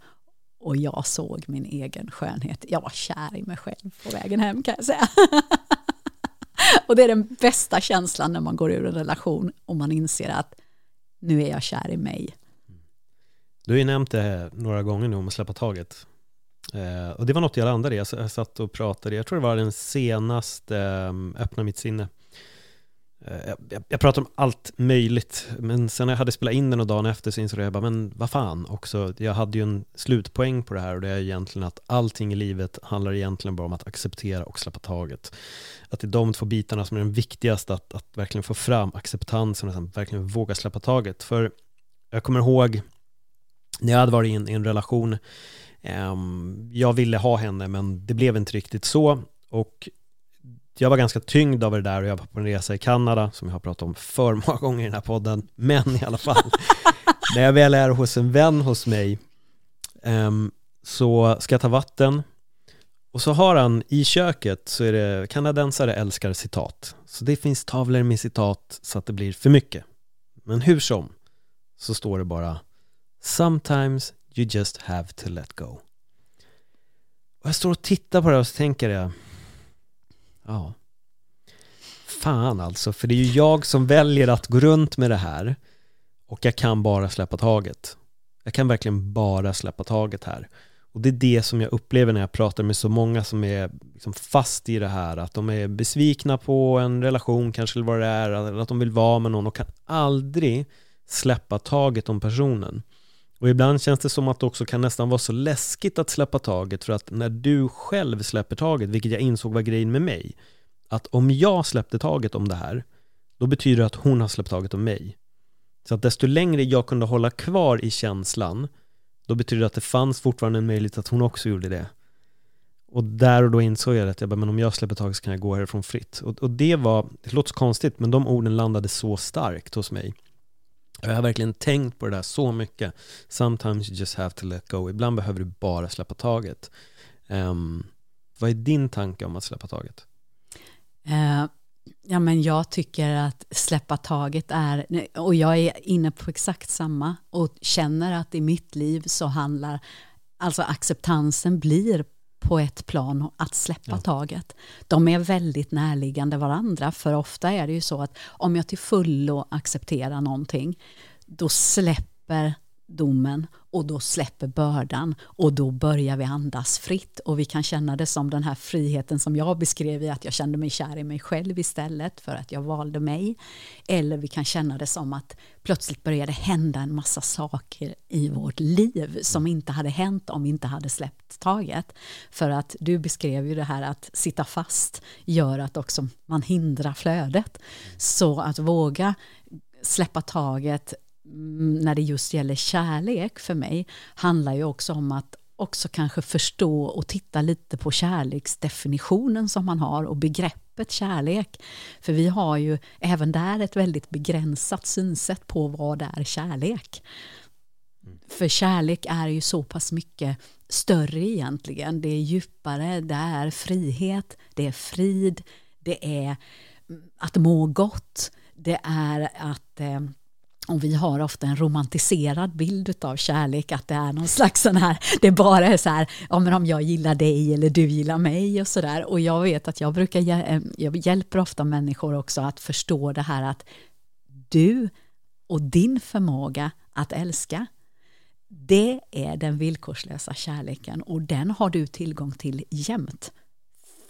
och jag såg min egen skönhet. Jag var kär i mig själv på vägen hem kan jag säga. och det är den bästa känslan när man går ur en relation och man inser att nu är jag kär i mig. Du har ju nämnt det några gånger nu om att släppa taget. Eh, och det var något jag landade i. Jag satt och pratade, jag tror det var den senaste eh, Öppna mitt sinne. Eh, jag, jag pratade om allt möjligt, men sen när jag hade spelat in den och dagen efter så insåg jag bara, men vad fan också, jag hade ju en slutpoäng på det här och det är egentligen att allting i livet handlar egentligen bara om att acceptera och släppa taget. Att det är de två bitarna som är den viktigaste, att, att verkligen få fram acceptansen och sen verkligen våga släppa taget. För jag kommer ihåg när jag hade varit i en, i en relation jag ville ha henne men det blev inte riktigt så. Och jag var ganska tyngd av det där och jag var på en resa i Kanada som jag har pratat om för många gånger i den här podden. Men i alla fall när jag väl är hos en vän hos mig um, så ska jag ta vatten. Och så har han i köket så är det kanadensare älskar citat. Så det finns tavlor med citat så att det blir för mycket. Men hur som så står det bara Sometimes You just have to let go. Och jag står och tittar på det och så tänker jag, ja, fan alltså, för det är ju jag som väljer att gå runt med det här och jag kan bara släppa taget. Jag kan verkligen bara släppa taget här. Och det är det som jag upplever när jag pratar med så många som är liksom fast i det här, att de är besvikna på en relation kanske, eller vad det är, eller att de vill vara med någon och kan aldrig släppa taget om personen. Och ibland känns det som att det också kan nästan vara så läskigt att släppa taget för att när du själv släpper taget, vilket jag insåg var grejen med mig, att om jag släppte taget om det här, då betyder det att hon har släppt taget om mig. Så att desto längre jag kunde hålla kvar i känslan, då betyder det att det fanns fortfarande en möjlighet att hon också gjorde det. Och där och då insåg jag att jag bara, men om jag släpper taget så kan jag gå härifrån fritt. Och, och det var, det låter så konstigt, men de orden landade så starkt hos mig. Jag har verkligen tänkt på det där så mycket. Sometimes you just have to let go. Ibland behöver du bara släppa taget. Um, vad är din tanke om att släppa taget? Uh, ja, men jag tycker att släppa taget är, och jag är inne på exakt samma och känner att i mitt liv så handlar, alltså acceptansen blir på ett plan att släppa ja. taget. De är väldigt närliggande varandra, för ofta är det ju så att om jag till fullo accepterar någonting, då släpper domen och då släpper bördan och då börjar vi andas fritt och vi kan känna det som den här friheten som jag beskrev i att jag kände mig kär i mig själv istället för att jag valde mig. Eller vi kan känna det som att plötsligt började hända en massa saker i vårt liv som inte hade hänt om vi inte hade släppt taget. För att du beskrev ju det här att sitta fast gör att också man hindrar flödet. Så att våga släppa taget när det just gäller kärlek för mig handlar ju också om att också kanske förstå och titta lite på kärleksdefinitionen som man har och begreppet kärlek. För vi har ju även där ett väldigt begränsat synsätt på vad är kärlek. För kärlek är ju så pass mycket större egentligen. Det är djupare, det är frihet, det är frid, det är att må gott, det är att eh, och vi har ofta en romantiserad bild av kärlek, att det är någon slags sån här, det bara är så här, ja men om jag gillar dig eller du gillar mig och sådär. Och jag vet att jag brukar, eh, jag hjälper ofta människor också att förstå det här att du och din förmåga att älska, det är den villkorslösa kärleken och den har du tillgång till jämt.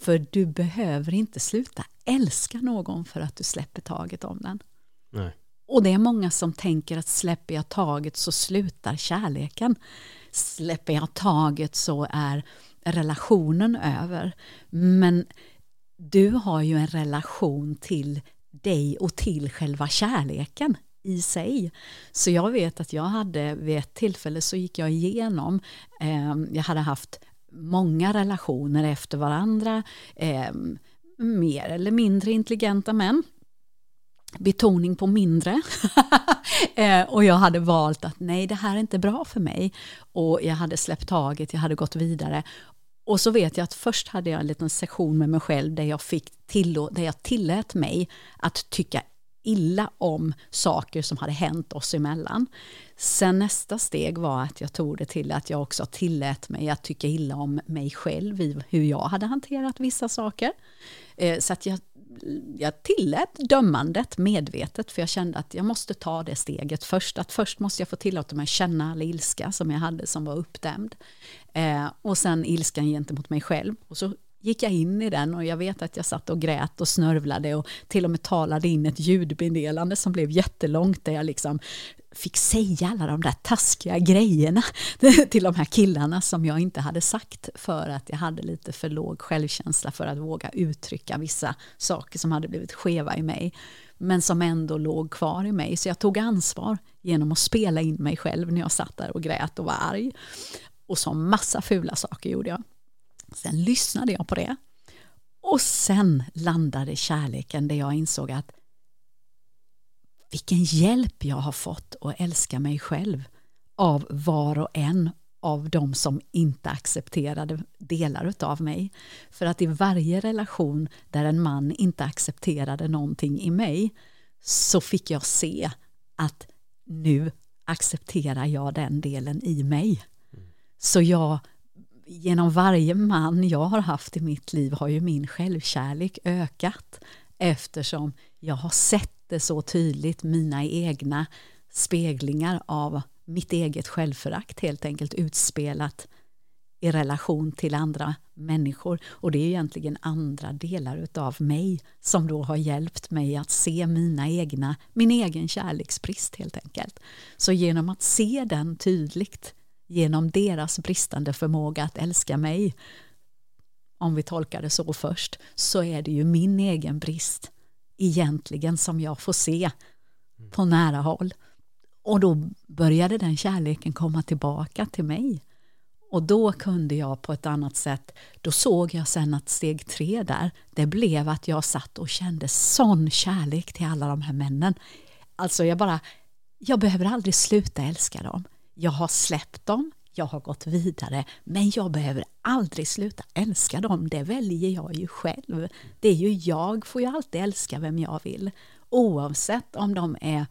För du behöver inte sluta älska någon för att du släpper taget om den. Nej. Och det är många som tänker att släpper jag taget så slutar kärleken. Släpper jag taget så är relationen över. Men du har ju en relation till dig och till själva kärleken i sig. Så jag vet att jag hade vid ett tillfälle så gick jag igenom, eh, jag hade haft många relationer efter varandra, eh, mer eller mindre intelligenta män betoning på mindre. Eh, och jag hade valt att nej, det här är inte bra för mig. Och jag hade släppt taget, jag hade gått vidare. Och så vet jag att först hade jag en liten session med mig själv där jag, fick tillå där jag tillät mig att tycka illa om saker som hade hänt oss emellan. Sen nästa steg var att jag tog det till att jag också tillät mig att tycka illa om mig själv i hur jag hade hanterat vissa saker. Eh, så att jag jag tillät dömandet medvetet för jag kände att jag måste ta det steget först. Att först måste jag få tillåta mig att känna all ilska som jag hade som var uppdämd. Eh, och sen ilskan gentemot mig själv. Och så gick jag in i den och jag vet att jag satt och grät och snörvlade och till och med talade in ett ljudmeddelande som blev jättelångt där jag liksom fick säga alla de där taskiga grejerna till de här killarna som jag inte hade sagt för att jag hade lite för låg självkänsla för att våga uttrycka vissa saker som hade blivit skeva i mig men som ändå låg kvar i mig. Så jag tog ansvar genom att spela in mig själv när jag satt där och grät och var arg. Och så massa fula saker gjorde jag. Sen lyssnade jag på det. Och sen landade kärleken där jag insåg att vilken hjälp jag har fått att älska mig själv av var och en av de som inte accepterade delar av mig. För att i varje relation där en man inte accepterade någonting i mig så fick jag se att nu accepterar jag den delen i mig. Så jag, genom varje man jag har haft i mitt liv har ju min självkärlek ökat eftersom jag har sett det så tydligt, mina egna speglingar av mitt eget självförakt helt enkelt utspelat i relation till andra människor. Och det är egentligen andra delar av mig som då har hjälpt mig att se mina egna, min egen kärleksbrist helt enkelt. Så genom att se den tydligt, genom deras bristande förmåga att älska mig, om vi tolkar det så först, så är det ju min egen brist egentligen som jag får se på nära håll. Och då började den kärleken komma tillbaka till mig. Och då kunde jag på ett annat sätt, då såg jag sen att steg tre där, det blev att jag satt och kände sån kärlek till alla de här männen. Alltså jag bara, jag behöver aldrig sluta älska dem. Jag har släppt dem, jag har gått vidare, men jag behöver aldrig sluta älska dem. Det väljer jag ju själv. Det är ju jag, får ju alltid älska vem jag vill. Oavsett om de är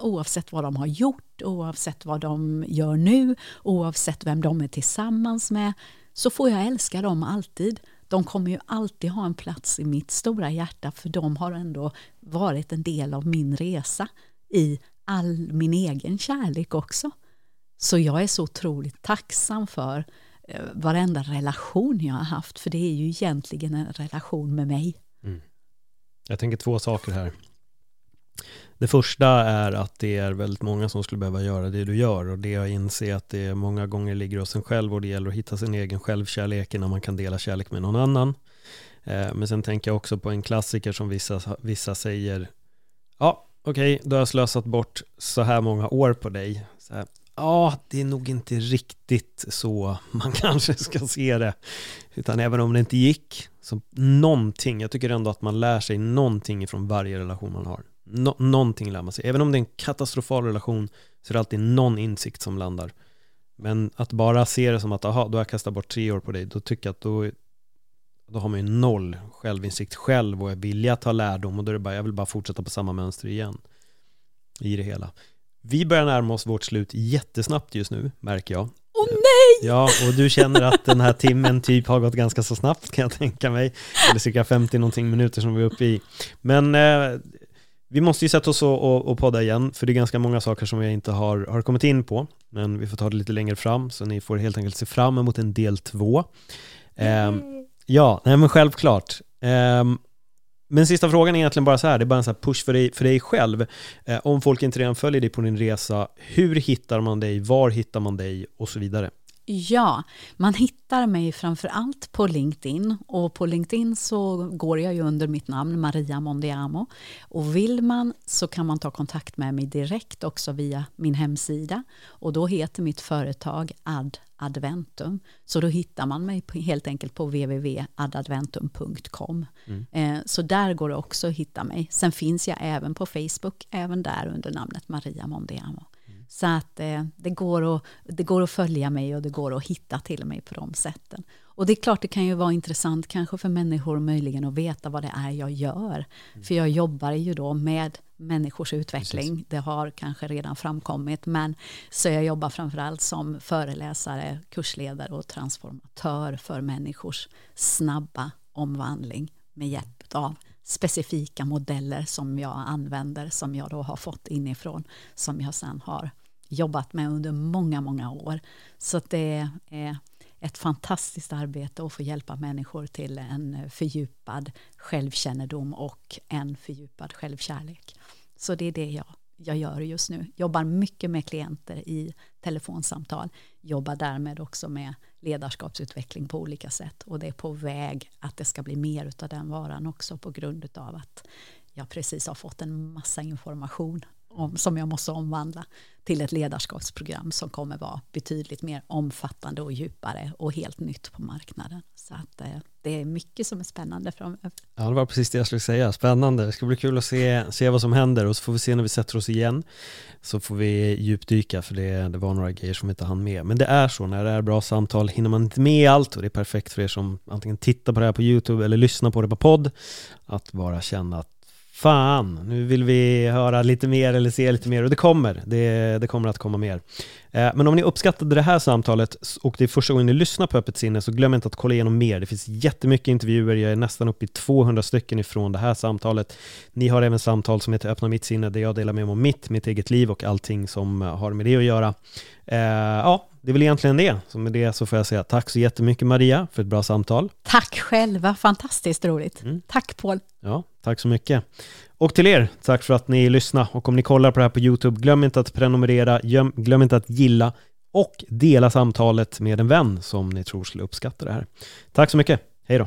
oavsett vad de har gjort, oavsett vad de gör nu, oavsett vem de är tillsammans med, så får jag älska dem alltid. De kommer ju alltid ha en plats i mitt stora hjärta, för de har ändå varit en del av min resa i all min egen kärlek också. Så jag är så otroligt tacksam för eh, varenda relation jag har haft, för det är ju egentligen en relation med mig. Mm. Jag tänker två saker här. Det första är att det är väldigt många som skulle behöva göra det du gör och det jag inser att det många gånger ligger hos en själv och det gäller att hitta sin egen självkärlek innan man kan dela kärlek med någon annan. Eh, men sen tänker jag också på en klassiker som vissa, vissa säger Ja, okej, okay, då har jag slösat bort så här många år på dig. Så ja, det är nog inte riktigt så man kanske ska se det. Utan även om det inte gick, så någonting, jag tycker ändå att man lär sig någonting från varje relation man har. Nå någonting lär man sig. Även om det är en katastrofal relation så är det alltid någon insikt som landar. Men att bara se det som att, aha, då har jag kastat bort tre år på dig, då tycker jag att då, då har man ju noll självinsikt själv och är villig att ta lärdom och då är det bara, jag vill bara fortsätta på samma mönster igen i det hela. Vi börjar närma oss vårt slut jättesnabbt just nu, märker jag. Åh oh, nej! Ja, och du känner att den här timmen typ har gått ganska så snabbt kan jag tänka mig. Eller cirka 50 någonting minuter som vi är uppe i. Men eh, vi måste ju sätta oss och, och, och, podda igen, för det är ganska många saker som jag inte har, har kommit in på. Men vi får ta det lite längre fram, så ni får helt enkelt se fram emot en del två. Eh, ja, nej men självklart. Eh, men sista frågan är egentligen bara så här, det är bara en sån push för dig, för dig själv. Eh, om folk inte redan följer dig på din resa, hur hittar man dig, var hittar man dig och så vidare? Ja, man hittar mig framför allt på LinkedIn och på LinkedIn så går jag ju under mitt namn Maria Mondiamo och vill man så kan man ta kontakt med mig direkt också via min hemsida och då heter mitt företag Ad Adventum. Så då hittar man mig helt enkelt på www.adadventum.com. Mm. Eh, så där går det också att hitta mig. Sen finns jag även på Facebook, även där under namnet Maria Mondiamo. Så att eh, det, går att, det går att följa mig och det går att hitta till mig på de sätten. Och det är klart det kan ju vara intressant kanske för människor möjligen att veta vad det är jag gör. Mm. För jag jobbar ju då med människors utveckling. Precis. Det har kanske redan framkommit. Men så jag jobbar framförallt som föreläsare, kursledare och transformatör för människors snabba omvandling med hjälp av specifika modeller som jag använder, som jag då har fått inifrån, som jag sen har jobbat med under många, många år. Så det är ett fantastiskt arbete att få hjälpa människor till en fördjupad självkännedom och en fördjupad självkärlek. Så det är det jag, jag gör just nu. Jobbar mycket med klienter i telefonsamtal. Jobbar därmed också med ledarskapsutveckling på olika sätt. Och det är på väg att det ska bli mer av den varan också på grund av att jag precis har fått en massa information om, som jag måste omvandla till ett ledarskapsprogram som kommer vara betydligt mer omfattande och djupare och helt nytt på marknaden. Så att eh, det är mycket som är spännande framöver. Ja, det var precis det jag skulle säga. Spännande. Det ska bli kul att se, se vad som händer och så får vi se när vi sätter oss igen. Så får vi djupdyka för det, det var några grejer som vi inte hann med. Men det är så, när det är bra samtal hinner man inte med allt och det är perfekt för er som antingen tittar på det här på YouTube eller lyssnar på det på podd att bara känna att fan, nu vill vi höra lite mer eller se lite mer och det kommer, det, det kommer att komma mer. Eh, men om ni uppskattade det här samtalet och det är första gången ni lyssnar på Öppet sinne så glöm inte att kolla igenom mer. Det finns jättemycket intervjuer, jag är nästan uppe i 200 stycken ifrån det här samtalet. Ni har även samtal som heter Öppna mitt sinne där jag delar med mig om mitt, mitt eget liv och allting som har med det att göra. Eh, ja, det är väl egentligen det. Så med det så får jag säga tack så jättemycket Maria för ett bra samtal. Tack själva, fantastiskt roligt. Mm. Tack Paul. Ja, tack så mycket. Och till er, tack för att ni lyssnade. Och om ni kollar på det här på YouTube, glöm inte att prenumerera, glöm inte att gilla och dela samtalet med en vän som ni tror skulle uppskatta det här. Tack så mycket. Hej då.